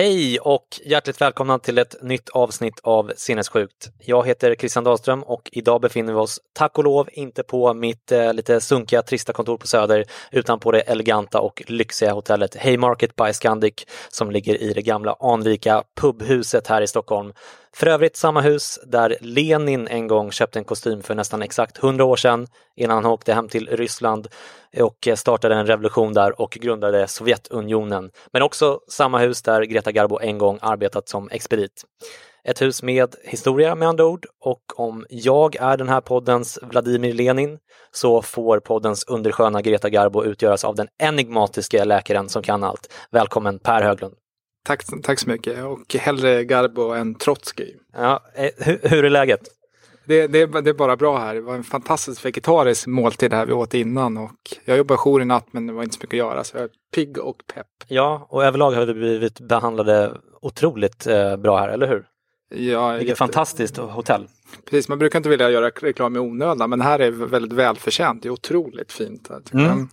Hej och hjärtligt välkomna till ett nytt avsnitt av Sinnessjukt. Jag heter Christian Dahlström och idag befinner vi oss tack och lov inte på mitt eh, lite sunkiga, trista kontor på Söder utan på det eleganta och lyxiga hotellet Haymarket by Scandic som ligger i det gamla anrika pubhuset här i Stockholm. För övrigt samma hus där Lenin en gång köpte en kostym för nästan exakt 100 år sedan innan han åkte hem till Ryssland och eh, startade en revolution där och grundade Sovjetunionen. Men också samma hus där Greta Garbo en gång arbetat som expedit. Ett hus med historia med andra ord och om jag är den här poddens Vladimir Lenin så får poddens undersköna Greta Garbo utgöras av den enigmatiska läkaren som kan allt. Välkommen Per Höglund! Tack, tack så mycket och hellre Garbo än Trotsky. Ja, eh, hur, hur är läget? Det, det, det, är bara bra här. Det var en fantastisk vegetarisk måltid här vi åt innan och jag jobbar jour i natt men det var inte så mycket att göra så jag är pigg och pepp. Ja, och överlag har vi blivit behandlade otroligt eh, bra här, eller hur? Ja, Vilket jätte... fantastiskt hotell. Precis, man brukar inte vilja göra reklam i onödan men här är väldigt välförtjänt. Det är otroligt fint. Här, mm.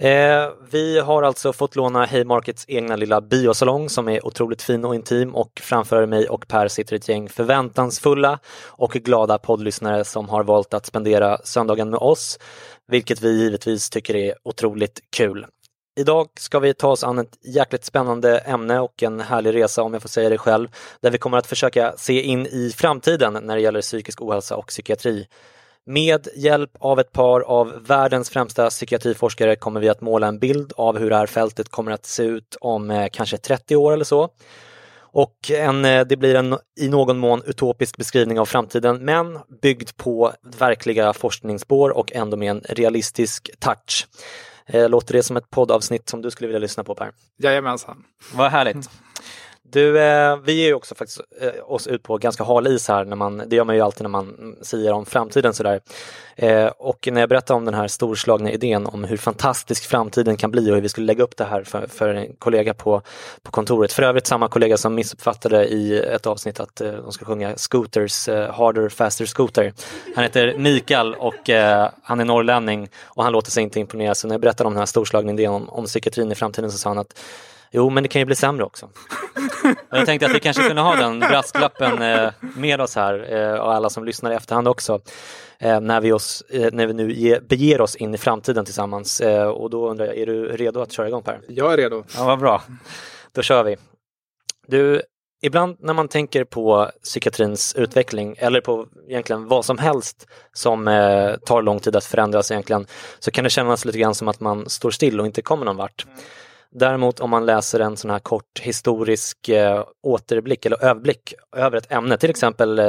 Eh, vi har alltså fått låna Haymarkets egna lilla biosalong som är otroligt fin och intim och framför mig och Per sitter ett gäng förväntansfulla och glada poddlyssnare som har valt att spendera söndagen med oss, vilket vi givetvis tycker är otroligt kul. Idag ska vi ta oss an ett jäkligt spännande ämne och en härlig resa om jag får säga det själv, där vi kommer att försöka se in i framtiden när det gäller psykisk ohälsa och psykiatri. Med hjälp av ett par av världens främsta psykiatriforskare kommer vi att måla en bild av hur det här fältet kommer att se ut om eh, kanske 30 år eller så. Och en, eh, det blir en i någon mån utopisk beskrivning av framtiden men byggd på verkliga forskningsspår och ändå med en realistisk touch. Eh, låter det som ett poddavsnitt som du skulle vilja lyssna på Per? Jajamensan. Vad härligt. Du, eh, vi ger ju också faktiskt eh, oss ut på ganska hal is här, när man, det gör man ju alltid när man säger om framtiden sådär. Eh, och när jag berättade om den här storslagna idén om hur fantastisk framtiden kan bli och hur vi skulle lägga upp det här för, för en kollega på, på kontoret. För övrigt samma kollega som missuppfattade i ett avsnitt att eh, de ska sjunga Scooters, eh, Harder Faster Scooter. Han heter Mikael och eh, han är norrlänning och han låter sig inte imponera. Så när jag berättade om den här storslagna idén om, om psykiatrin i framtiden så sa han att Jo, men det kan ju bli sämre också. jag tänkte att vi kanske kunde ha den brasklappen eh, med oss här eh, och alla som lyssnar i efterhand också. Eh, när, vi oss, när vi nu ge, beger oss in i framtiden tillsammans. Och då undrar jag, är du redo att köra igång Per? Jag är redo. Ja, vad bra. Då kör vi. Du, ibland när man tänker på psykiatrins utveckling eller på egentligen vad som helst som eh, tar lång tid att förändras egentligen så kan det kännas lite grann som att man står still och inte kommer någon vart. Däremot om man läser en sån här kort historisk eh, återblick eller överblick över ett ämne, till exempel eh,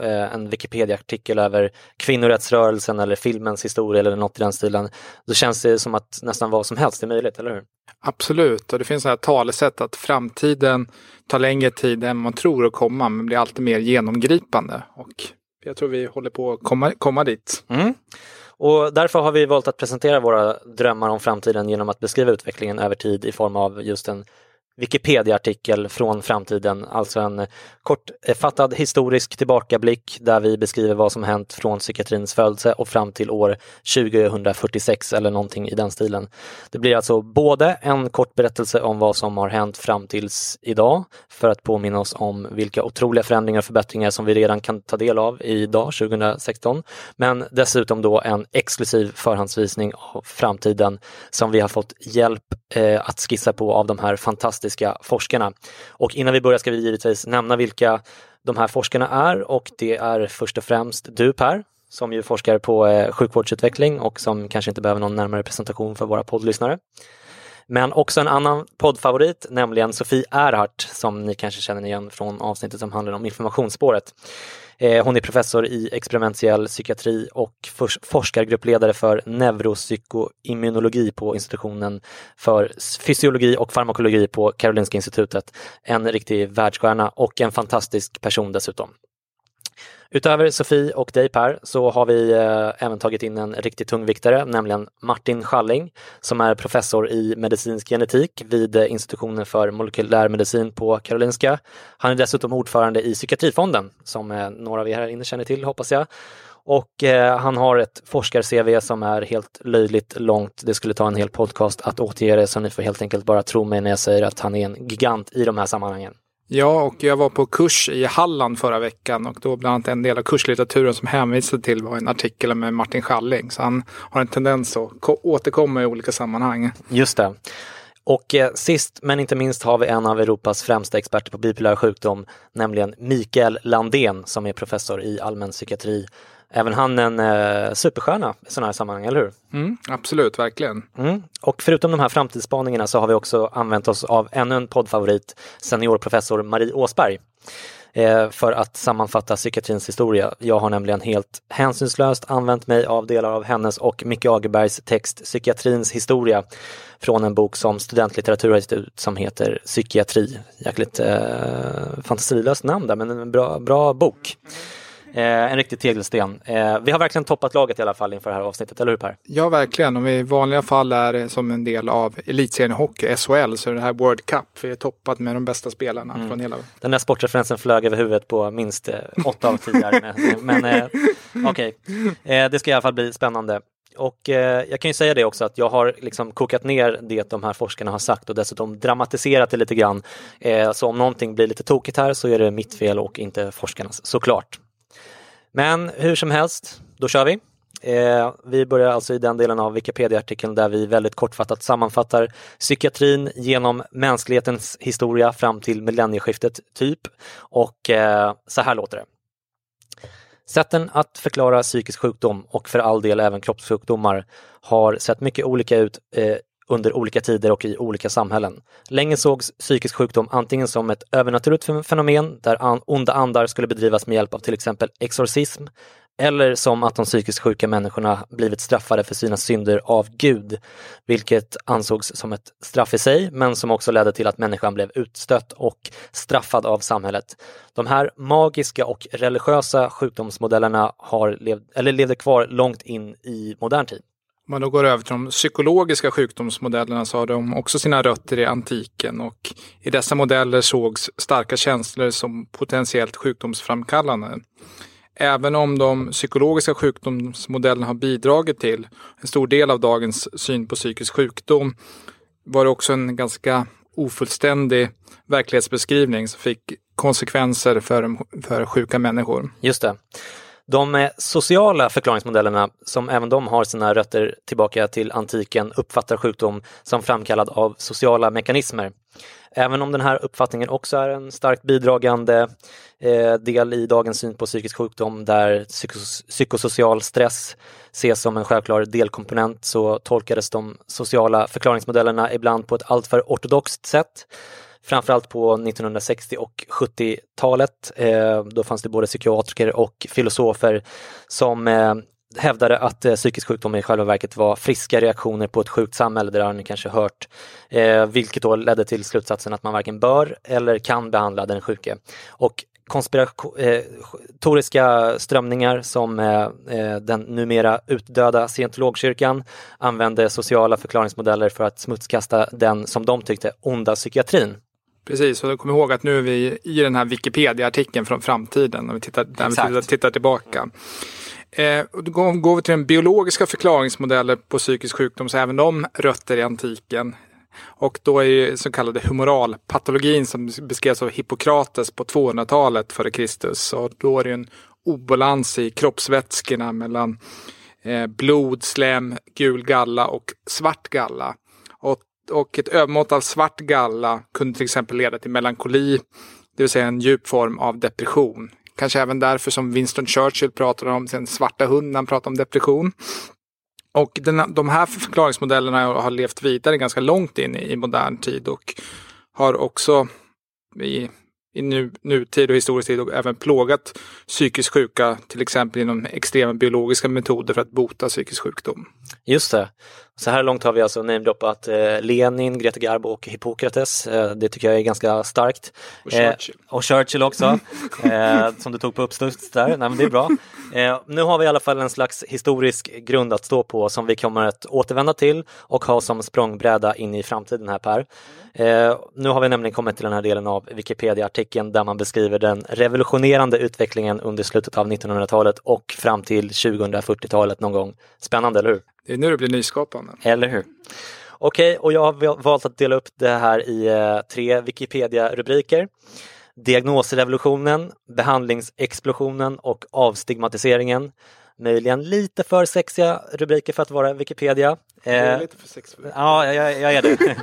eh en Wikipedia-artikel över kvinnorättsrörelsen eller filmens historia eller något i den stilen, då känns det som att nästan vad som helst är möjligt, eller hur? Absolut, och det finns här talesätt att framtiden tar längre tid än man tror att komma, men blir alltid mer genomgripande. Och jag tror vi håller på att komma, komma dit. Mm. Och därför har vi valt att presentera våra drömmar om framtiden genom att beskriva utvecklingen över tid i form av just en Wikipedia-artikel från framtiden, alltså en kortfattad historisk tillbakablick där vi beskriver vad som hänt från psykiatrins födelse och fram till år 2046 eller någonting i den stilen. Det blir alltså både en kort berättelse om vad som har hänt fram tills idag för att påminna oss om vilka otroliga förändringar och förbättringar som vi redan kan ta del av idag, 2016. Men dessutom då en exklusiv förhandsvisning av framtiden som vi har fått hjälp eh, att skissa på av de här fantastiska forskarna. Och innan vi börjar ska vi givetvis nämna vilka de här forskarna är och det är först och främst du Per som ju forskar på eh, sjukvårdsutveckling och som kanske inte behöver någon närmare presentation för våra poddlyssnare. Men också en annan poddfavorit, nämligen Sofie Erhardt som ni kanske känner igen från avsnittet som handlar om informationsspåret. Eh, hon är professor i experimentell psykiatri och forskargruppledare för neuropsykoimmunologi på institutionen för fysiologi och farmakologi på Karolinska institutet. En riktig världsstjärna och en fantastisk person dessutom. Utöver Sofie och dig Per så har vi eh, även tagit in en riktigt tungviktare, nämligen Martin Schalling som är professor i medicinsk genetik vid eh, institutionen för molekylär medicin på Karolinska. Han är dessutom ordförande i Psykiatrifonden som eh, några av er här inne känner till hoppas jag. Och eh, han har ett forskar-CV som är helt löjligt långt. Det skulle ta en hel podcast att återge det så ni får helt enkelt bara tro mig när jag säger att han är en gigant i de här sammanhangen. Ja, och jag var på kurs i Halland förra veckan och då bland annat en del av kurslitteraturen som hänvisade till var en artikel med Martin Schalling. Så han har en tendens att återkomma i olika sammanhang. Just det. Och eh, sist men inte minst har vi en av Europas främsta experter på bipolär sjukdom, nämligen Mikael Landén som är professor i allmänpsykiatri även han en eh, superstjärna i sådana här sammanhang, eller hur? Mm, absolut, verkligen. Mm. Och förutom de här framtidsspaningarna så har vi också använt oss av ännu en poddfavorit, seniorprofessor Marie Åsberg eh, för att sammanfatta psykiatrins historia. Jag har nämligen helt hänsynslöst använt mig av delar av hennes och Micke Agerbergs text Psykiatrins historia från en bok som studentlitteratur har gett ut som heter Psykiatri. Jäkligt eh, fantasilöst namn där men en bra, bra bok. Eh, en riktig tegelsten. Eh, vi har verkligen toppat laget i alla fall inför det här avsnittet, eller hur Per? Ja, verkligen. Om vi i vanliga fall är som en del av elitserien i hockey, SHL, så är det här World Cup. Vi är toppat med de bästa spelarna mm. från hela... Den där sportreferensen flög över huvudet på minst eh, åtta av tio. men eh, okej, okay. Eh, det ska i alla fall bli spännande. Och eh, jag kan ju säga det också att jag har liksom kokat ner det de här forskarna har sagt och dessutom dramatiserat det lite grann. Eh, så om någonting blir lite tokigt här så är det mitt fel och inte forskarnas, såklart. Men hur som helst, då kör vi. Eh, vi börjar alltså i den delen av Wikipedia-artikeln där vi väldigt kortfattat sammanfattar psykiatrin genom mänsklighetens historia fram till millennieskiftet, typ. Och eh, så här låter det. Sätten att förklara psykisk sjukdom och för all del även kroppssjukdomar har sett mycket olika ut eh, under olika tider och i olika samhällen. Länge sågs psykisk sjukdom antingen som ett övernaturligt fenomen där onda andar skulle bedrivas med hjälp av till exempel exorcism eller som att de psykiskt sjuka människorna blivit straffade för sina synder av Gud, vilket ansågs som ett straff i sig, men som också ledde till att människan blev utstött och straffad av samhället. De här magiska och religiösa sjukdomsmodellerna har levd, eller levde kvar långt in i modern tid. Om man då går över till de psykologiska sjukdomsmodellerna så har de också sina rötter i antiken och i dessa modeller sågs starka känslor som potentiellt sjukdomsframkallande. Även om de psykologiska sjukdomsmodellerna har bidragit till en stor del av dagens syn på psykisk sjukdom var det också en ganska ofullständig verklighetsbeskrivning som fick konsekvenser för, för sjuka människor. Just det. De sociala förklaringsmodellerna, som även de har sina rötter tillbaka till antiken, uppfattar sjukdom som framkallad av sociala mekanismer. Även om den här uppfattningen också är en starkt bidragande eh, del i dagens syn på psykisk sjukdom där psykos psykosocial stress ses som en självklar delkomponent så tolkades de sociala förklaringsmodellerna ibland på ett alltför ortodoxt sätt framförallt på 1960 och 70-talet. Eh, då fanns det både psykiatriker och filosofer som eh, hävdade att eh, psykisk sjukdom i själva verket var friska reaktioner på ett sjukt samhälle, det har ni kanske hört. Eh, vilket då ledde till slutsatsen att man varken bör eller kan behandla den sjuke. Och konspiratoriska eh, strömningar som den numera utdöda scientologkyrkan använde sociala förklaringsmodeller för att smutskasta den, som de tyckte, onda psykiatrin. Precis, och kom ihåg att nu är vi i den här Wikipedia-artikeln från framtiden, när vi tittar, när vi tittar, tittar tillbaka. Eh, då går vi till den biologiska förklaringsmodeller på psykisk sjukdom, så även de rötter i antiken. Och då är det så kallade humoralpatologin som beskrevs av Hippokrates på 200-talet före Kristus. Och då är det en obalans i kroppsvätskorna mellan eh, blod, slem, gul galla och svart galla. Och, ett övermått av svart galla kunde till exempel leda till melankoli, det vill säga en djup form av depression. Kanske även därför som Winston Churchill pratar om sin svarta hund när han pratar om depression. Och den, de här förklaringsmodellerna har levt vidare ganska långt in i modern tid och har också i, i nu, nutid och historisk tid och även plågat psykiskt sjuka, till exempel genom extrema biologiska metoder för att bota psykisk sjukdom. Just det. Så här långt har vi alltså namedroppat eh, Lenin, Greta Garbo och Hippokrates. Eh, det tycker jag är ganska starkt. Och Churchill. Eh, och Churchill också, som du tog på uppstuds där. Nej, men det är bra. Nu har vi i alla fall en slags historisk grund att stå på som vi kommer att återvända till och ha som språngbräda in i framtiden här Per. Nu har vi nämligen kommit till den här delen av Wikipedia-artikeln där man beskriver den revolutionerande utvecklingen under slutet av 1900-talet och fram till 2040-talet någon gång. Spännande, eller hur? Det är nu det blir nyskapande. Eller hur? Okej, och jag har valt att dela upp det här i eh, tre Wikipedia-rubriker. Diagnosrevolutionen, behandlingsexplosionen och avstigmatiseringen. Möjligen lite för sexiga rubriker för att vara Wikipedia. Det är lite för sex för det. Ja, jag, jag är det.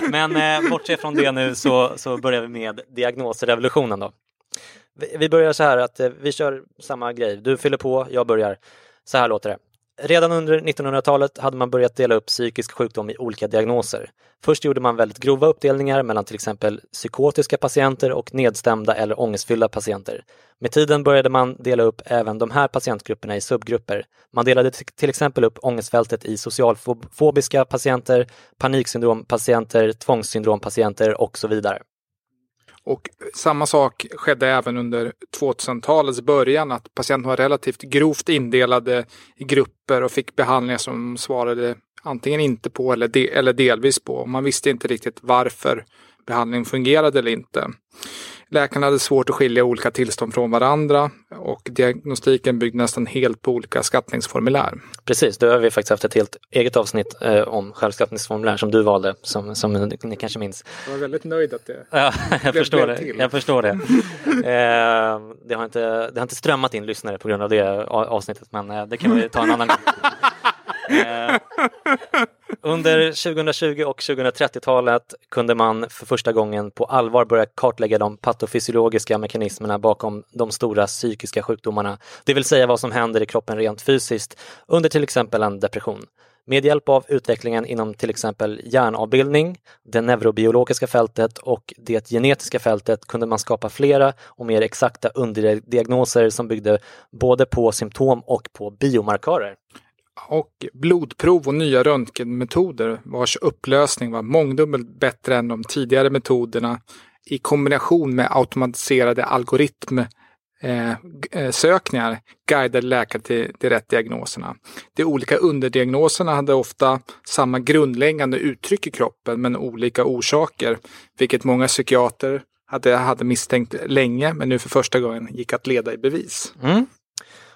Men eh, bortsett från det nu så, så börjar vi med diagnosrevolutionen då. Vi, vi börjar så här att eh, vi kör samma grej. Du fyller på, jag börjar. Så här låter det. Redan under 1900-talet hade man börjat dela upp psykisk sjukdom i olika diagnoser. Först gjorde man väldigt grova uppdelningar mellan till exempel psykotiska patienter och nedstämda eller ångestfyllda patienter. Med tiden började man dela upp även de här patientgrupperna i subgrupper. Man delade till exempel upp ångestfältet i socialfobiska patienter, paniksyndrompatienter, tvångssyndrompatienter och så vidare. Och samma sak skedde även under 2000-talets början att patienter var relativt grovt indelade i grupper och fick behandlingar som svarade antingen inte på eller, de eller delvis på. Man visste inte riktigt varför behandlingen fungerade eller inte. Läkarna hade svårt att skilja olika tillstånd från varandra och diagnostiken byggde nästan helt på olika skattningsformulär. Precis, då har vi faktiskt haft ett helt eget avsnitt eh, om självskattningsformulär som du valde, som, som ni kanske minns. Jag var väldigt nöjd att det Ja, jag förstår det. Jag förstår det. eh, det, har inte, det har inte strömmat in lyssnare på grund av det avsnittet, men eh, det kan vi ta en annan gång. Under 2020 och 2030-talet kunde man för första gången på allvar börja kartlägga de patofysiologiska mekanismerna bakom de stora psykiska sjukdomarna, det vill säga vad som händer i kroppen rent fysiskt under till exempel en depression. Med hjälp av utvecklingen inom till exempel hjärnavbildning, det neurobiologiska fältet och det genetiska fältet kunde man skapa flera och mer exakta underdiagnoser som byggde både på symptom och på biomarkörer och blodprov och nya röntgenmetoder vars upplösning var mångdubbelt bättre än de tidigare metoderna i kombination med automatiserade algoritmsökningar eh, eh guidade läkare till de rätt diagnoserna. De olika underdiagnoserna hade ofta samma grundläggande uttryck i kroppen men olika orsaker, vilket många psykiater hade, hade misstänkt länge men nu för första gången gick att leda i bevis. Mm.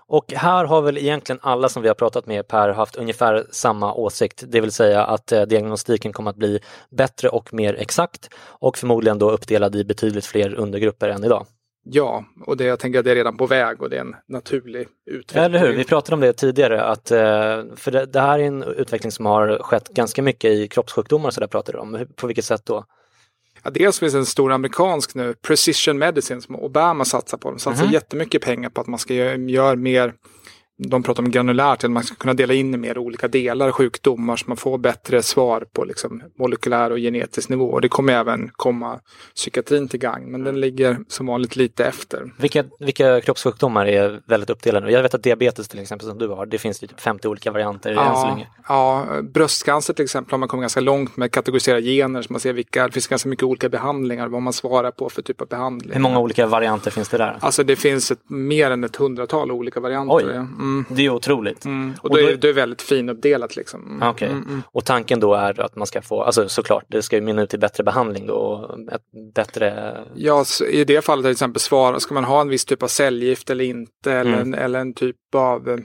Och här har väl egentligen alla som vi har pratat med Per haft ungefär samma åsikt, det vill säga att eh, diagnostiken kommer att bli bättre och mer exakt och förmodligen då uppdelad i betydligt fler undergrupper än idag. Ja, och det, jag tänker att det är redan på väg och det är en naturlig utveckling. Eller hur, vi pratade om det tidigare, att, eh, för det, det här är en utveckling som har skett ganska mycket i kroppssjukdomar, så där pratade du om. På vilket sätt då? Ja, dels finns en stor amerikansk nu, Precision Medicine, som Obama satsar på. De satsar mm. jättemycket pengar på att man ska göra, göra mer de pratar om granulärt, att man ska kunna dela in i mer olika delar sjukdomar så man får bättre svar på liksom molekylär och genetisk nivå. Och det kommer även komma psykiatrin till gang, men den ligger som vanligt lite efter. Vilka, vilka kroppssjukdomar är väldigt uppdelade? Jag vet att diabetes till exempel som du har, det finns typ 50 olika varianter ja, än så länge. Ja, bröstcancer till exempel har man kommit ganska långt med att kategorisera gener så man ser vilka, det finns ganska mycket olika behandlingar, vad man svarar på för typ av behandling. Hur många olika varianter finns det där? Alltså det finns ett, mer än ett hundratal olika varianter. Oj, mm. Det är otroligt. Mm. Och, och då, är det är väldigt finuppdelat liksom. Mm. Okay. Mm, mm. Och tanken då är att man ska få, alltså såklart, det ska ju mynna ut i bättre behandling då och ett bättre... Ja, i det fallet till exempel svara, ska man ha en viss typ av cellgift eller inte eller, en, eller en typ av eh,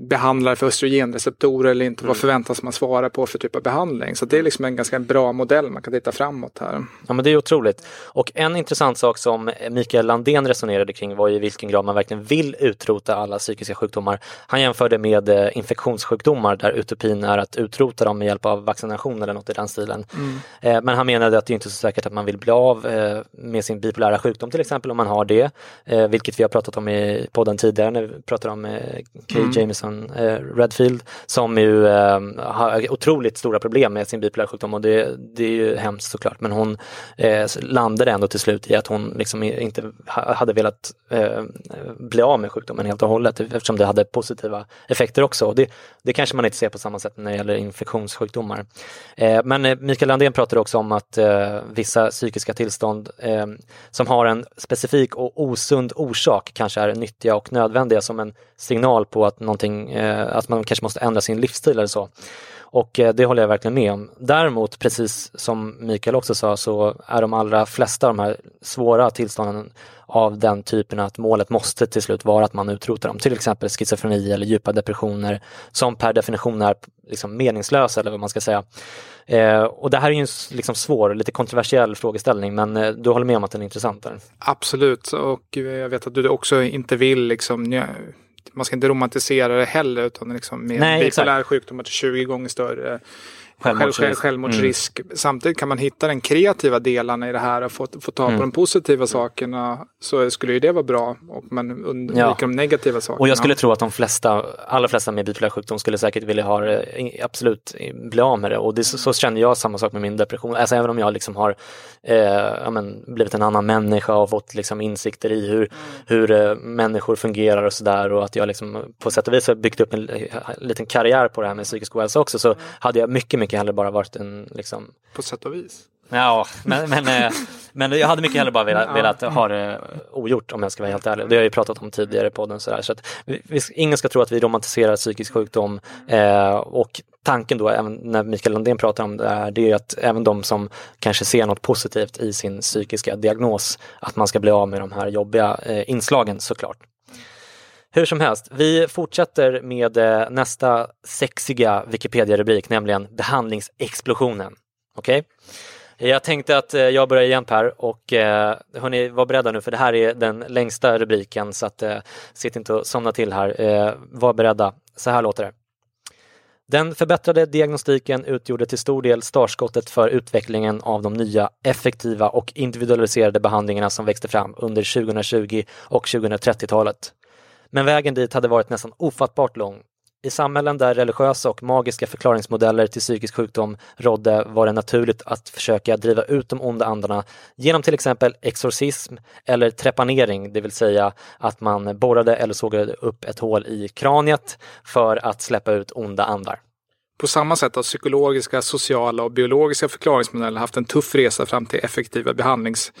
behandlare för östrogenreceptorer eller inte. Mm. Vad förväntas man svara på för typ av behandling? Så det är liksom en ganska bra modell man kan titta framåt här. Ja men det är otroligt. Och en intressant sak som Mikael Landén resonerade kring var i vilken grad man verkligen vill utrota alla psykiska sjukdomar. Han jämförde med eh, infektionssjukdomar där utopin är att utrota dem med hjälp av vaccination eller något i den stilen. Mm. Eh, men han menade att det inte är så säkert att man vill bli av eh, med sin bipolära sjukdom till exempel om man har det. Vilket vi har pratat om i podden tidigare när vi pratade om Kay mm. James Jason eh, Redfield som ju eh, har otroligt stora problem med sin bipolär sjukdom och det, det är ju hemskt såklart men hon eh, landade ändå till slut i att hon liksom inte hade velat eh, bli av med sjukdomen helt och hållet eftersom det hade positiva effekter också. Och det, det kanske man inte ser på samma sätt när det gäller infektionssjukdomar. Eh, men eh, Mikael Landén pratade också om att eh, vissa psykiska tillstånd eh, som har en specifik och osund orsak kanske är nyttiga och nödvändiga som en signal på att någonting någonting, eh, att man kanske måste ändra sin livsstil eller så. Och eh, det håller jag verkligen med om. Däremot, precis som Mikael också sa, så är de allra flesta av de här svåra tillstånden av den typen att målet måste till slut vara att man utrotar dem. Till exempel schizofreni eller djupa depressioner som per definition är liksom meningslösa eller vad man ska säga. Eh, och det här är ju en liksom svår, lite kontroversiell frågeställning men eh, du håller med om att den är intressant? Där. Absolut och eh, jag vet att du också inte vill liksom man ska inte romantisera det heller utan liksom med Nej, bipolär sjukdom att 20 gånger större självmordsrisk. självmordsrisk. Mm. Samtidigt kan man hitta den kreativa delarna i det här och få, få ta mm. på de positiva sakerna så skulle ju det vara bra. Och man undviker ja. de negativa sakerna. Och jag skulle tro att de flesta, allra flesta med bipolär sjukdom skulle säkert vilja ha absolut bli av med det. Och det, så, så känner jag samma sak med min depression. Alltså även om jag liksom har eh, ja, men, blivit en annan människa och fått liksom, insikter i hur, mm. hur eh, människor fungerar och sådär och att jag liksom, på sätt och vis har byggt upp en, en, liten karriär på det här med psykisk ohälsa också så mm. hade jag mycket, mycket mycket hellre bara varit en liksom... På sätt och vis. Ja, men, men, eh, men jag hade mycket hellre bara velat, velat ha det ogjort om jag ska vara helt ärlig. Det har jag ju pratat om tidigare i podden. Sådär. Så att vi, ingen ska tro att vi romantiserar psykisk sjukdom eh, och tanken då, även när Mikael Landén pratar om det här, det är att även de som kanske ser något positivt i sin psykiska diagnos, att man ska bli av med de här jobbiga eh, inslagen såklart. Hur som helst, vi fortsätter med eh, nästa sexiga Wikipedia-rubrik, nämligen behandlingsexplosionen. Okej? Okay? Jag tänkte att eh, jag börjar igen Per och eh, hörni, var beredda nu för det här är den längsta rubriken så att eh, sitt inte och somna till här. Var beredda, så här låter det. Den förbättrade diagnostiken utgjorde till stor del startskottet för utvecklingen av de nya effektiva och individualiserade behandlingarna som växte fram under 2020 och 2030-talet. Men vägen dit hade varit nästan ofattbart lång. I samhällen där religiösa och magiska förklaringsmodeller till psykisk sjukdom rådde var det naturligt att försöka driva ut de onda andarna genom till exempel exorcism eller trepanering, det vill säga att man borrade eller sågade upp ett hål i kraniet för att släppa ut onda andar. På samma sätt har psykologiska, sociala och biologiska förklaringsmodeller haft en tuff resa fram till effektiva behandlings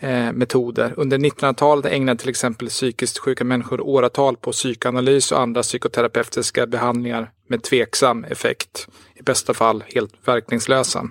eh, metoder. Under 1900-talet ägnade till exempel psykiskt sjuka människor åratal på psykoanalys och andra psykoterapeutiska behandlingar med tveksam effekt. I bästa fall helt verkningslösa.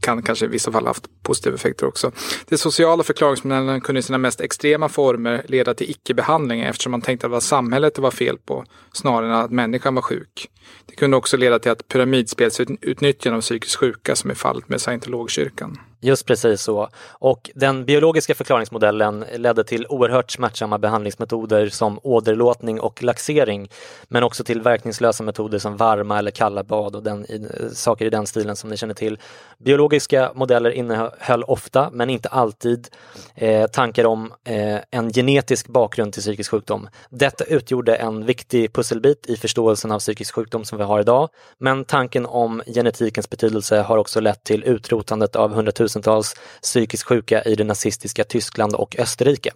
Kan kanske i vissa fall haft positiva effekter också. De sociala förklaringsmodellen kunde i sina mest extrema former leda till icke-behandling eftersom man tänkte att det var samhället det var fel på snarare än att människan var sjuk. Det kunde också leda till att pyramidspelsutnyttjande av psykiskt sjuka som i fallet med scientologkyrkan. Just precis så. Och den biologiska förklaringsmodellen ledde till oerhört smärtsamma behandlingsmetoder som åderlåtning och laxering, men också till verkningslösa metoder som varma eller kalla bad och den, saker i den stilen som ni känner till. Biologiska modeller innehöll ofta, men inte alltid, eh, tankar om eh, en genetisk bakgrund till psykisk sjukdom. Detta utgjorde en viktig pusselbit i förståelsen av psykisk sjukdom som vi har idag, men tanken om genetikens betydelse har också lett till utrotandet av hundratusentals psykiskt sjuka i det nazistiska Tyskland och Österrike.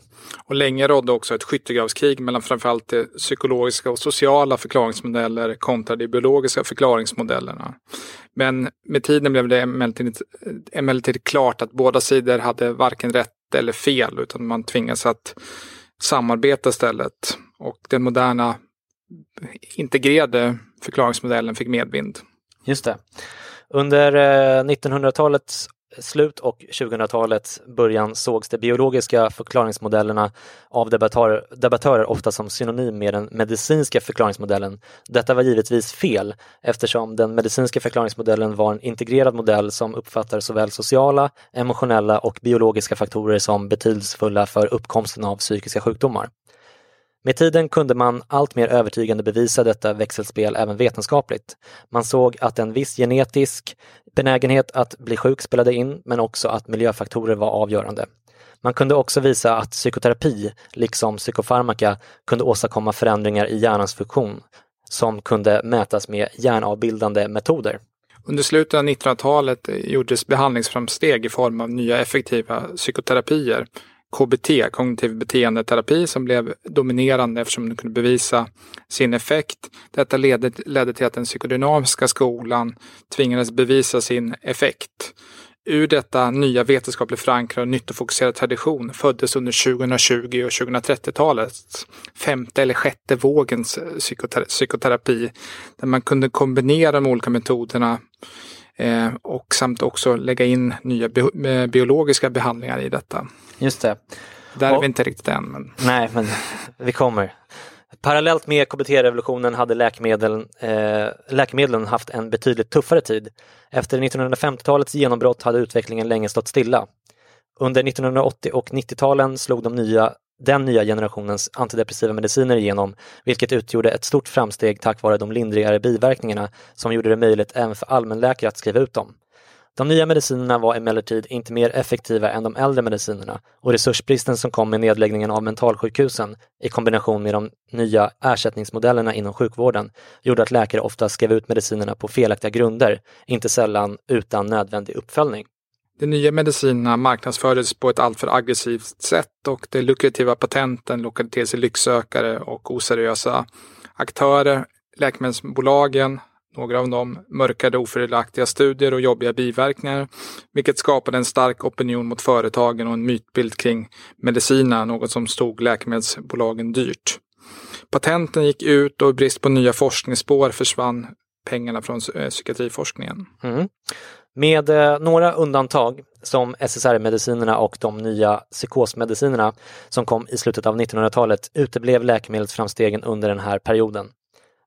Och länge rådde också ett skyttegravskrig mellan framförallt de psykologiska och sociala förklaringsmodeller kontra de biologiska förklaringsmodellerna. Men med tiden blev det emellertid, emellertid klart att båda sidor hade varken rätt eller fel utan man tvingas att samarbeta istället. Och den moderna integrerade förklaringsmodellen fick medvind. Just det. Under 1900-talets eh, slut och 2000-talets början sågs de biologiska förklaringsmodellerna av debattörer, debattörer ofta som synonym med den medicinska förklaringsmodellen. Detta var givetvis fel eftersom den medicinska förklaringsmodellen var en integrerad modell som uppfattar såväl sociala, emotionella och biologiska faktorer som betydelsefulla för uppkomsten av psykiska sjukdomar. Med tiden kunde man allt mer övertygande bevisa detta växelspel även vetenskapligt. Man såg att en viss genetisk benägenhet att bli sjuk spelade in, men också att miljöfaktorer var avgörande. Man kunde också visa att psykoterapi, liksom psykofarmaka, kunde åstadkomma förändringar i hjärnans funktion som kunde mätas med hjärnavbildande metoder. Under slutet av 1900-talet gjordes behandlingsframsteg i form av nya effektiva psykoterapier KBT, kognitiv beteendeterapi, som blev dominerande eftersom den kunde bevisa sin effekt. Detta ledde, ledde till att den psykodynamiska skolan tvingades bevisa sin effekt. Ur detta nya vetenskapligt förankrade och nyttofokuserade tradition föddes under 2020 och 2030-talets femte eller sjätte vågens psykoterapi, psykoterapi där man kunde kombinera de olika metoderna eh, och samt också lägga in nya bi eh, biologiska behandlingar i detta. Just det. Där är vi inte riktigt än. Men... Nej, men vi kommer. Parallellt med KBT-revolutionen hade läkemedlen, eh, läkemedlen haft en betydligt tuffare tid. Efter 1950-talets genombrott hade utvecklingen länge stått stilla. Under 1980 och 90-talen slog de nya, den nya generationens antidepressiva mediciner igenom, vilket utgjorde ett stort framsteg tack vare de lindrigare biverkningarna som gjorde det möjligt även för allmänläkare att skriva ut dem. De nya medicinerna var emellertid inte mer effektiva än de äldre medicinerna och resursbristen som kom med nedläggningen av mentalsjukhusen i kombination med de nya ersättningsmodellerna inom sjukvården gjorde att läkare ofta skrev ut medicinerna på felaktiga grunder, inte sällan utan nödvändig uppföljning. De nya medicinerna marknadsfördes på ett alltför aggressivt sätt och de lukrativa patenten lockade till sig lycksökare och oseriösa aktörer. Läkemedelsbolagen några av dem mörkade ofördelaktiga studier och jobbiga biverkningar, vilket skapade en stark opinion mot företagen och en mytbild kring medicinerna, något som stod läkemedelsbolagen dyrt. Patenten gick ut och i brist på nya forskningsspår försvann pengarna från eh, psykiatriforskningen. Mm. Med eh, några undantag som SSRI-medicinerna och de nya psykosmedicinerna som kom i slutet av 1900-talet uteblev läkemedelsframstegen under den här perioden.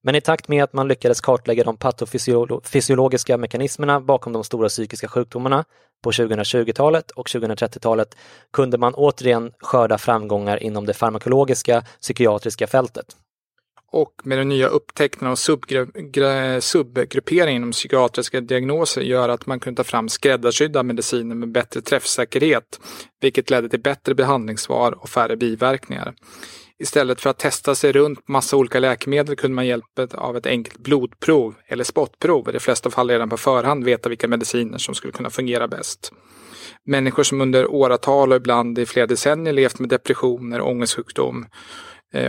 Men i takt med att man lyckades kartlägga de patofysiologiska mekanismerna bakom de stora psykiska sjukdomarna på 2020-talet och 2030-talet kunde man återigen skörda framgångar inom det farmakologiska psykiatriska fältet. Och med den nya upptäckten av subgruppering inom psykiatriska diagnoser gör att man kunde ta fram skräddarsydda mediciner med bättre träffsäkerhet, vilket ledde till bättre behandlingssvar och färre biverkningar. Istället för att testa sig runt massa olika läkemedel kunde man hjälpa av ett enkelt blodprov eller spottprov i de flesta fall redan på förhand veta vilka mediciner som skulle kunna fungera bäst. Människor som under åratal och ibland i flera decennier levt med depressioner, och ångestsjukdom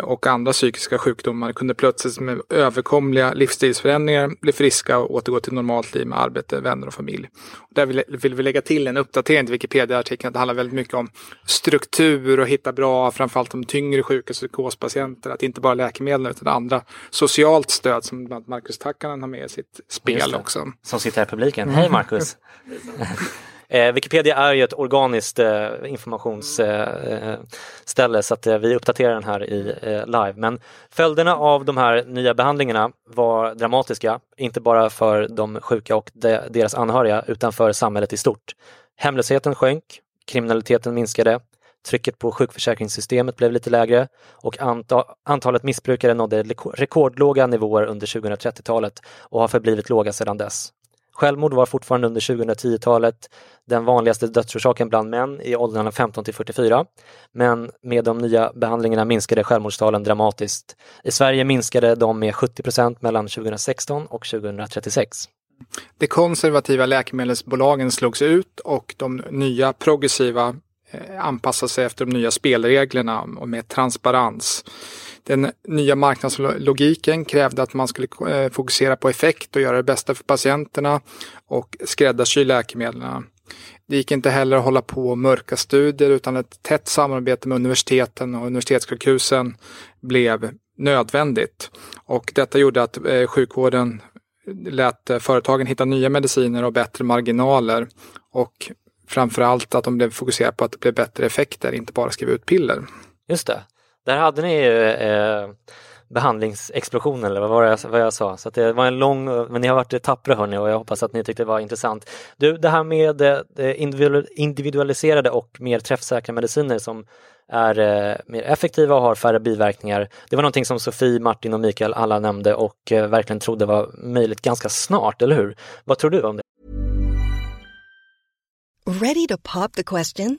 och andra psykiska sjukdomar kunde plötsligt med överkomliga livsstilsförändringar bli friska och återgå till normalt liv med arbete, vänner och familj. Och där vill, vill vi lägga till en uppdatering till Wikipedia-artikeln. Det handlar väldigt mycket om struktur och hitta bra, framförallt de tyngre sjuka psykospatienter. Att inte bara läkemedel utan andra socialt stöd som bland Marcus Takkanen har med i sitt spel också. Som sitter här i publiken. Hej Marcus! Eh, Wikipedia är ju ett organiskt eh, informationsställe eh, så att eh, vi uppdaterar den här i eh, live. Men följderna av de här nya behandlingarna var dramatiska, inte bara för de sjuka och de, deras anhöriga utan för samhället i stort. Hemlösheten sjönk, kriminaliteten minskade, trycket på sjukförsäkringssystemet blev lite lägre och antalet missbrukare nådde rekordlåga nivåer under 2030-talet och har förblivit låga sedan dess. Självmord var fortfarande under 2010-talet den vanligaste dödsorsaken bland män i åldrarna 15 till 44. Men med de nya behandlingarna minskade självmordstalen dramatiskt. I Sverige minskade de med 70 procent mellan 2016 och 2036. De konservativa läkemedelsbolagen slogs ut och de nya progressiva eh, anpassade sig efter de nya spelreglerna och med transparens. Den nya marknadslogiken krävde att man skulle eh, fokusera på effekt och göra det bästa för patienterna och skräddarsy läkemedlen. Det gick inte heller att hålla på mörka studier utan ett tätt samarbete med universiteten och universitetssjukhusen blev nödvändigt. Och detta gjorde att eh, sjukvården lät eh, företagen hitta nya mediciner och bättre marginaler. Och framförallt att de blev fokuserade på att det blev bättre effekter, inte bara skriva ut piller. Just det. Där hade ni ju eh, behandlingsexplosionen eller vad var det vad jag sa. Så det var en lång, men ni har varit tappra hörni och jag hoppas att ni tyckte det var intressant. Du, det här med eh, individualiserade och mer träffsäkra mediciner som är eh, mer effektiva och har färre biverkningar. Det var någonting som Sofie, Martin och Mikael alla nämnde och eh, verkligen trodde var möjligt ganska snart, eller hur? Vad tror du om det? Ready to pop the question?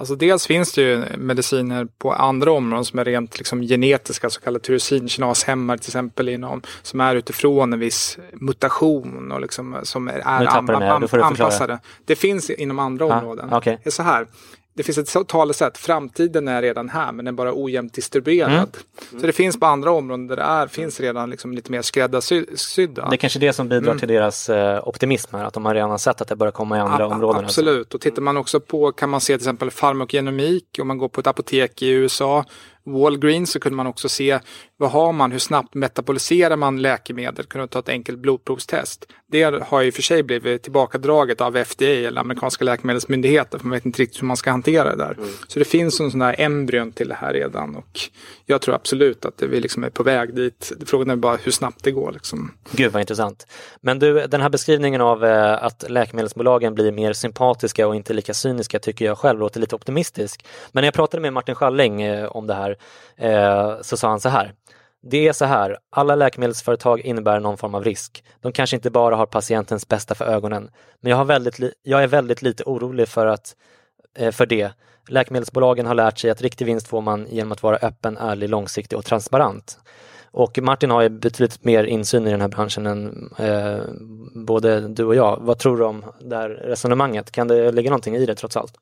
Alltså dels finns det ju mediciner på andra områden som är rent liksom genetiska, så kallade tyrosinkinashämmare till exempel, inom, som är utifrån en viss mutation och liksom, som är, är anpassade. Det finns inom andra områden. Okay. Det är så här, det finns ett talesätt, framtiden är redan här men den är bara ojämnt distribuerad. Mm. Så det finns på andra områden där det är, finns redan liksom lite mer skräddarsydda. Det är kanske det som bidrar mm. till deras eh, optimism här, att de har redan sett att det börjar komma i andra A områden. Absolut, alltså. och tittar man också på, kan man se till exempel farmakogenomik, om man går på ett apotek i USA Walgreens så kunde man också se vad har man, hur snabbt metaboliserar man läkemedel, kunde ta ett enkelt blodprovstest. Det har i och för sig blivit tillbakadraget av FDA eller amerikanska läkemedelsmyndigheter för man vet inte riktigt hur man ska hantera det där. Mm. Så det finns en sån där embryon till det här redan och jag tror absolut att vi liksom är på väg dit. Frågan är bara hur snabbt det går. Liksom. Gud vad intressant. Men du, den här beskrivningen av eh, att läkemedelsbolagen blir mer sympatiska och inte lika cyniska tycker jag själv låter lite optimistisk. Men när jag pratade med Martin Schalling eh, om det här eh, så sa han så här. Det är så här, alla läkemedelsföretag innebär någon form av risk. De kanske inte bara har patientens bästa för ögonen. Men jag, har väldigt jag är väldigt lite orolig för, att, eh, för det. Läkemedelsbolagen har lärt sig att riktig vinst får man genom att vara öppen, ärlig, långsiktig och transparent. Och Martin har ju betydligt mer insyn i den här branschen än eh, både du och jag. Vad tror du om det här resonemanget? Kan det ligga någonting i det trots allt?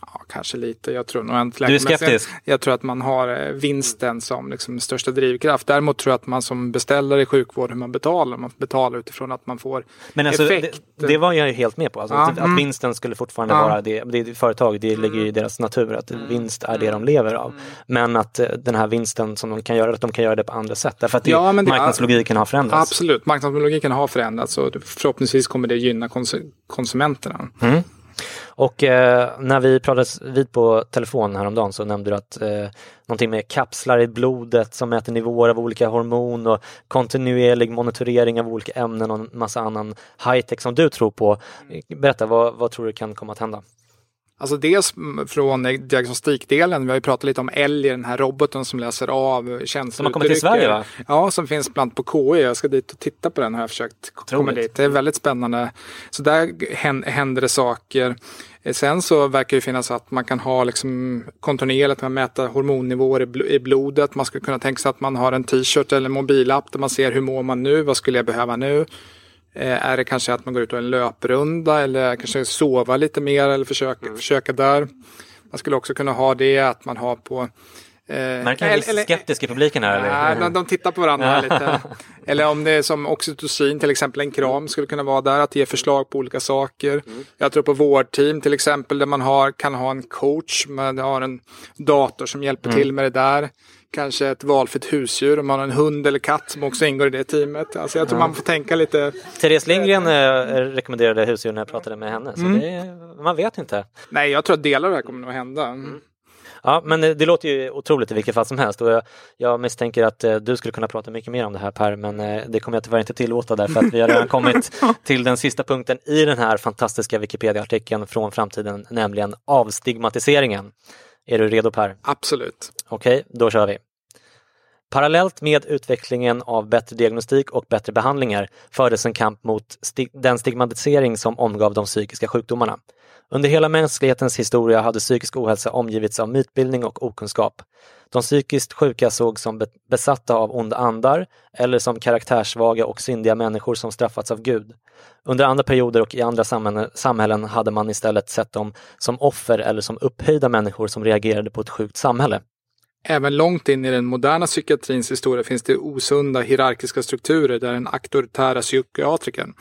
Ja, kanske lite. Jag tror nog inte Du är skeptisk? Jag tror att man har eh, vinsten som liksom största drivkraft. Däremot tror jag att man som beställare i sjukvård, hur man betalar, man betalar utifrån att man får Men alltså, effekt. det, det var jag ju helt med på. Alltså, Ja, att, mm. vinsten skulle fortfarande Ja. vara det. Det är företag, det ligger i deras natur att vinst är det de lever av. Men att eh, den här vinsten som de kan göra, att de kan göra det på andra sätt. Därför att det, Ja, det- marknadslogiken har förändrats. Absolut, marknadslogiken har förändrats och förhoppningsvis kommer det gynna kons- konsumenterna. Och eh, när vi pratades vid på telefon häromdagen så nämnde du att eh, någonting med kapslar i blodet som mäter nivåer av olika hormon och kontinuerlig monitorering av olika ämnen och en massa annan high-tech som du tror på. Berätta, vad, vad tror du kan komma att hända? Alltså dels från diagnostikdelen, vi har ju pratat lite om Ellie, den här roboten som läser av känslouttryck. Som har kommit till Sverige va? Ja, som finns bland på KI. Jag ska dit och titta på den har jag försökt komma Otroligt. dit. Det är väldigt spännande. Så där hän- händer det saker. Sen så verkar det finnas att man kan ha liksom kontinuerligt att mäta hormonnivåer i blodet. Man skulle kunna tänka sig att man har en t-shirt eller en mobilapp där man ser hur mår man nu, vad skulle jag behöva nu? Eh, är det kanske att man går ut och en löprunda eller kanske sova lite mer eller försöka, försöka där. Man skulle också kunna ha det att man har på Eh, Märker en eller- skeptisk i publiken här? Nej, eller? de, de tittar på varandra lite. Eller om det är som oxytocin, till exempel en kram skulle kunna vara där, att ge förslag på olika saker. Jag tror på vårdteam till exempel, där man har, kan ha en coach, man har en dator som hjälper till med det där. Kanske ett valfritt husdjur, om man har en hund eller katt som också ingår i det teamet. Alltså jag tror man får tänka lite, Therese Lindgren eh, rekommenderade husdjur när jag pratade med henne. Mm. Så det, man vet inte. nej jag tror att delar av det här kommer att hända. Mm. Ja, men det, det låter ju otroligt i vilket fall som helst och jag, jag misstänker att eh, du skulle kunna prata mycket mer om det här Per, men eh, det kommer jag tyvärr inte tillåta därför att vi har redan kommit till den sista punkten i den här fantastiska Wikipedia-artikeln från framtiden, nämligen avstigmatiseringen. Är du redo Per? Absolut. Okej, då kör vi. Parallellt med utvecklingen av bättre diagnostik och bättre behandlingar fördes en kamp mot sti- den stigmatisering som omgav de psykiska sjukdomarna. Under hela mänsklighetens historia hade psykisk ohälsa omgivits av mytbildning och okunskap. De psykiskt sjuka sågs som be- besatta av onda andar eller som karaktärssvaga och syndiga människor som straffats av Gud. Under andra perioder och i andra samhällen, hade man istället sett dem som offer eller som upphöjda människor som reagerade på ett sjukt samhälle. Även långt in i den moderna psykiatrins historia finns det osunda hierarkiska strukturer där den auktoritära psykiatrikern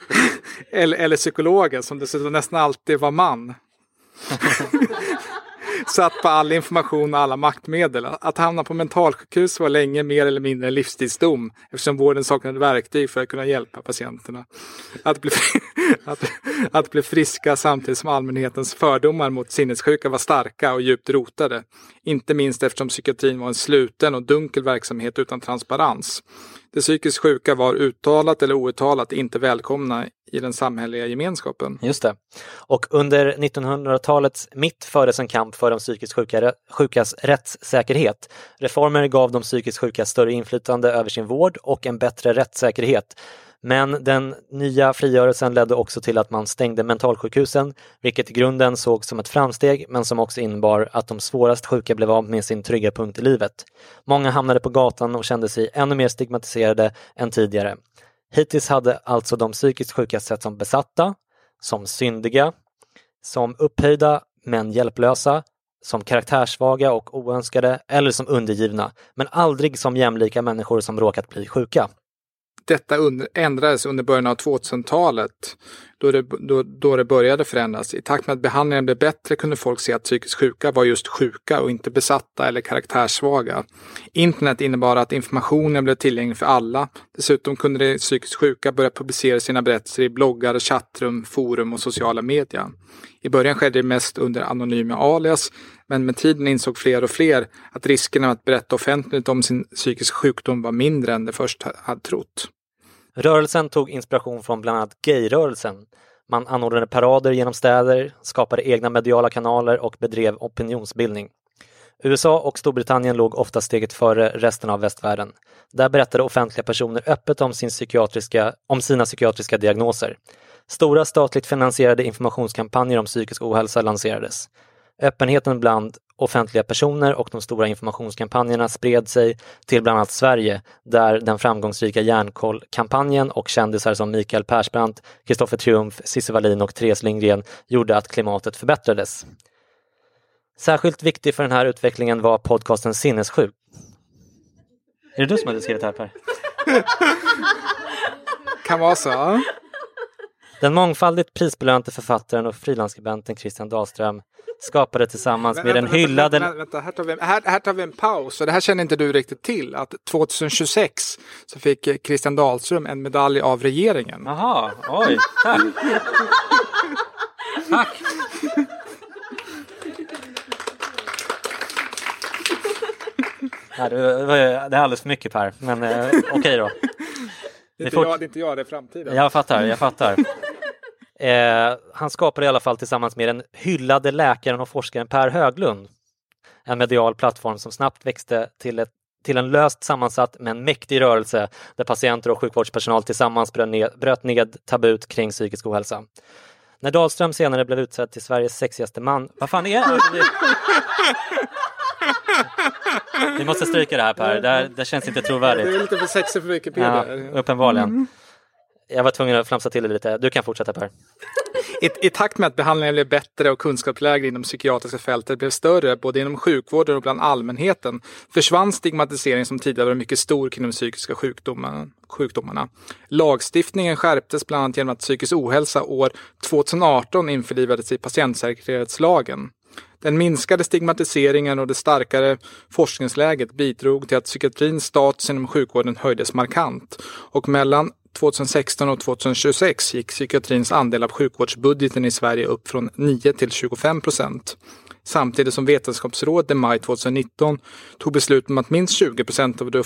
eller, eller psykologen, som dessutom nästan alltid var man, satt på all information och alla maktmedel. Att hamna på mentalsjukhus var länge mer eller mindre en livstidsdom eftersom vården saknade verktyg för att kunna hjälpa patienterna. Att bli, att, att bli friska samtidigt som allmänhetens fördomar mot sinnessjuka var starka och djupt rotade. Inte minst eftersom psykiatrin var en sluten och dunkel verksamhet utan transparens. De psykiskt sjuka var uttalat eller outtalat inte välkomna i den samhälleliga gemenskapen. Just det. Och under 1900-talets mitt fördes en kamp för de psykiskt sjuka, sjukas rättssäkerhet. Reformer gav de psykiskt sjuka större inflytande över sin vård och en bättre rättssäkerhet. Men den nya frigörelsen ledde också till att man stängde mentalsjukhusen, vilket i grunden sågs som ett framsteg men som också innebar att de svårast sjuka blev av med sin trygga punkt i livet. Många hamnade på gatan och kände sig ännu mer stigmatiserade än tidigare. Hittills hade alltså de psykiskt sjuka sett som besatta, som syndiga, som upphöjda men hjälplösa, som karaktärssvaga och oönskade eller som undergivna, men aldrig som jämlika människor som råkat bli sjuka. Detta under, ändrades under början av 2000-talet då det, då, då det började förändras. I takt med att behandlingen blev bättre kunde folk se att psykiskt sjuka var just sjuka och inte besatta eller karaktärssvaga. Internet innebar att informationen blev tillgänglig för alla. Dessutom kunde de psykiskt sjuka börja publicera sina berättelser i bloggar, chattrum, forum och sociala media. I början skedde det mest under anonyma alias, men med tiden insåg fler och fler att riskerna med att berätta offentligt om sin psykiska sjukdom var mindre än de först hade trott. Rörelsen tog inspiration från bland annat gayrörelsen. Man anordnade parader genom städer, skapade egna mediala kanaler och bedrev opinionsbildning. USA och Storbritannien låg ofta steget före resten av västvärlden. Där berättade offentliga personer öppet om, sin psykiatriska, om sina psykiatriska diagnoser. Stora statligt finansierade informationskampanjer om psykisk ohälsa lanserades. Öppenheten bland offentliga personer och de stora informationskampanjerna spred sig till bland annat Sverige där den framgångsrika Järnkoll-kampanjen och kändisar som Mikael Persbrandt, Kristoffer Triumf, Cissi Wallin och Therese Lindgren gjorde att klimatet förbättrades. Särskilt viktig för den här utvecklingen var podcasten Sinnessjuk. Är det du som hade skrivit det här Per? Kan vara så. Den mångfaldigt prisbelönte författaren och frilansskribenten Christian Dahlström skapade tillsammans med den hyllade... Vänta, vänta, här, tar vi, här, här tar vi en paus. Och det här känner inte du riktigt till. Att 2026 så fick Christian Dahlström en medalj av regeringen. Jaha, oj, tack. tack. Det, var, är alldeles för mycket Per, men eh, okej då. Det är, inte fort- jag, det är inte jag, det är framtiden. Jag fattar, jag fattar. Eh, han skapade i alla fall tillsammans med den hyllade läkaren och forskaren Per Höglund en medial plattform som snabbt växte till, ett, till en löst sammansatt men mäktig rörelse där patienter och sjukvårdspersonal tillsammans bröt ned, bröt ned tabut kring psykisk ohälsa. När Dahlström senare blev utsedd till Sveriges sexigaste man... Vad fan är det? Vi, måste stryka det här Per, det, här, det känns inte trovärdigt. Det är lite för sexigt för Wikipedia. Ja, uppenbarligen. Jag var tvungen att flamsa till det lite. Du kan fortsätta Per. I, I takt med att behandlingen blev bättre och kunskapsläget inom psykiatriska fältet blev större, både inom sjukvården och bland allmänheten, försvann stigmatisering som tidigare var mycket stor kring de psykiska sjukdomarna. sjukdomarna. Lagstiftningen skärptes bland annat genom att psykisk ohälsa år 2018 införlivades i patientsäkerhetslagen. Den minskade stigmatiseringen och det starkare forskningsläget bidrog till att psykiatrins status inom sjukvården höjdes markant. Och mellan 2016 och 2026 gick psykiatrins andel av sjukvårdsbudgeten i Sverige upp från 9 till 25 procent. Samtidigt som Vetenskapsrådet i maj 2019 tog beslut om att minst 20 procent av de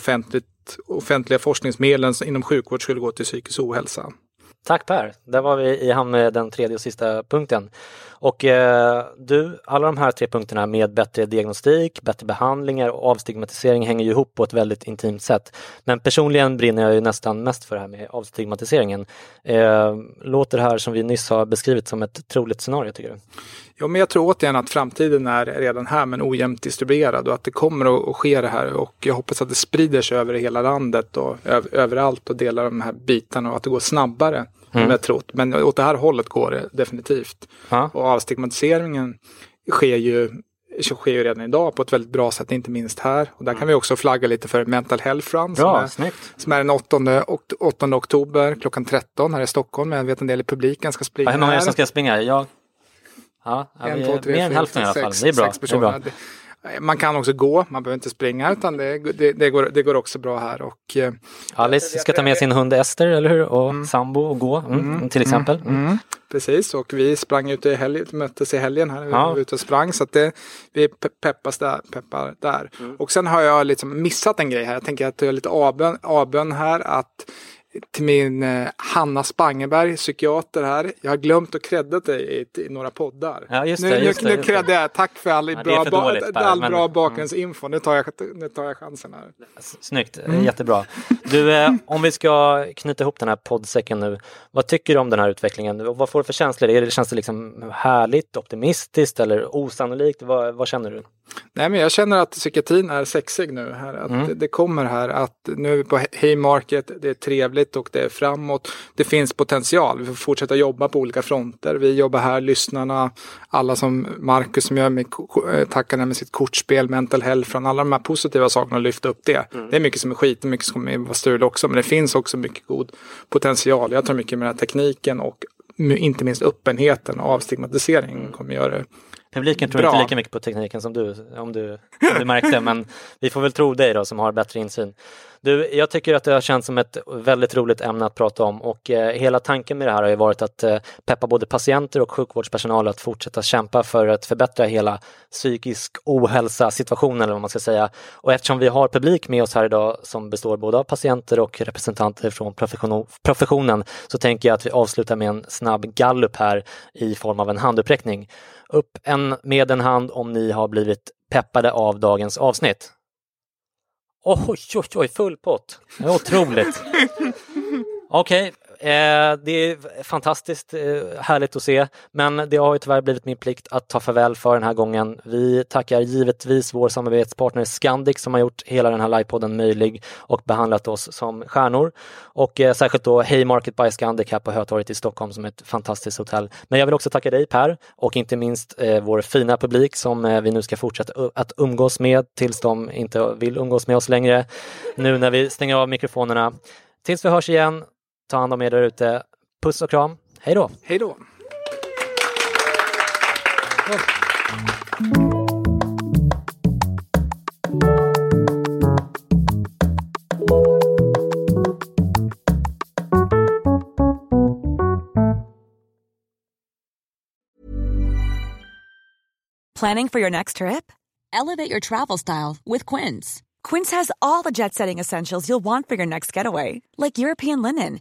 offentliga forskningsmedlen inom sjukvård skulle gå till psykisk ohälsa. Tack Per, där var vi i hamn med den tredje och sista punkten. Och eh, du, alla de här tre punkterna med bättre diagnostik, bättre behandlingar och avstigmatisering hänger ju ihop på ett väldigt intimt sätt. Men personligen brinner jag ju nästan mest för det här med avstigmatiseringen. Eh, låter det här som vi nyss har beskrivit som ett troligt scenario tycker du? Ja, men jag tror återigen att framtiden är redan här men ojämnt distribuerad och att det kommer att, ske det här och jag hoppas att det sprider sig över hela landet och öv, överallt och delar de här bitarna och att det går snabbare än jag trott. Men åt det här hållet går det definitivt. Ja. Och avstigmatiseringen sker ju sker ju redan idag på ett väldigt bra sätt, inte minst här. Och där kan vi också flagga lite för Mental Health Run som är, snyggt. som är den 8, okt- 8 oktober klockan 13 här i Stockholm. Jag vet en del i publiken ska springa Ja, hur många är det som ska springa? Jag... Ja, ja, En, vi två, är tre, än fyra, hälften i alla sex, fall. Det är bra. Det är bra. Man kan också gå, man behöver inte springa utan det, det, det, går, det går också bra här. Och, eh, Alice ska ta med sin hund Ester, eller hur? Och sambo och gå, mm, till exempel. Mm. Precis, och vi sprang ute i helgen, möttes i helgen här, vi Ja. var ute och sprang. Så att det, vi pe- peppas där, peppar där. Och sen har jag liksom missat en grej här. Jag tänker att jag är lite avbön, avbön här. att till min eh, Hanna Spangeberg, psykiater här. Jag har glömt att credda dig i, i några poddar. Ja, just nu det, nu, just nu det. creddar jag. Tack för all är bra, för dåligt, Per, all men- bra bakgrundsinfo. Nu, tar jag, nu tar jag chansen här. Snyggt, eh, jättebra. Du, eh, om vi ska knyta ihop den här poddsäcken nu. Vad tycker du om den här utvecklingen? Vad får du för känslor? Känns det liksom härligt, optimistiskt eller osannolikt? Vad, vad känner du? Nej, men jag känner att psykiatrin är sexig nu. Här, att det, det kommer här att nu är vi på Haymarket, det är trevligt och det är framåt. Det finns potential. Vi får fortsätta jobba på olika fronter. Vi jobbar här, lyssnarna, alla som Marcus som gör med, eh, tackarna med sitt kortspel, mental health, från alla de här positiva sakerna och lyfta upp det. Det är mycket som är skit och mycket som kommer vara strul också, men det finns också mycket god potential. Jag tror mycket med den här tekniken och inte minst öppenheten och avstigmatisering kommer göra det Publiken tror Bra. inte lika mycket på tekniken som du, om du, om du märkte, men vi får väl tro dig då som har bättre insyn. Du, jag tycker att det har känts som ett väldigt roligt ämne att prata om och eh, hela tanken med det här har ju varit att eh, peppa både patienter och sjukvårdspersonal att fortsätta kämpa för att förbättra hela psykisk ohälsa situationen eller vad man ska säga. Och eftersom vi har publik med oss här idag som består både av patienter och representanter från profession- professionen så tänker jag att vi avslutar med en snabb gallup här i form av en handuppräckning. Upp en, med en hand om ni har blivit peppade av dagens avsnitt. Oj, oj, oj, full pott. Otroligt. Okej, eh, det är fantastiskt eh, härligt att se, men det har ju tyvärr blivit min plikt att ta farväl för den här gången. Vi tackar givetvis vår samarbetspartner Scandic som har gjort hela den här livepodden möjlig och behandlat oss som stjärnor. Och eh, särskilt då Haymarket by Scandic här på Hötorget i Stockholm som är ett fantastiskt hotell. Men jag vill också tacka dig Per och inte minst eh, vår fina publik som eh, vi nu ska fortsätta att umgås med tills de inte vill umgås med oss längre. Nu när vi stänger av mikrofonerna. Tills vi hörs igen, ta hand om er där ute. Puss och kram. Hej då! Hej då! Planning for your next trip? Elevate your travel style with Quince. Quince has all the jet setting essentials you'll want for your next getaway, like European linen,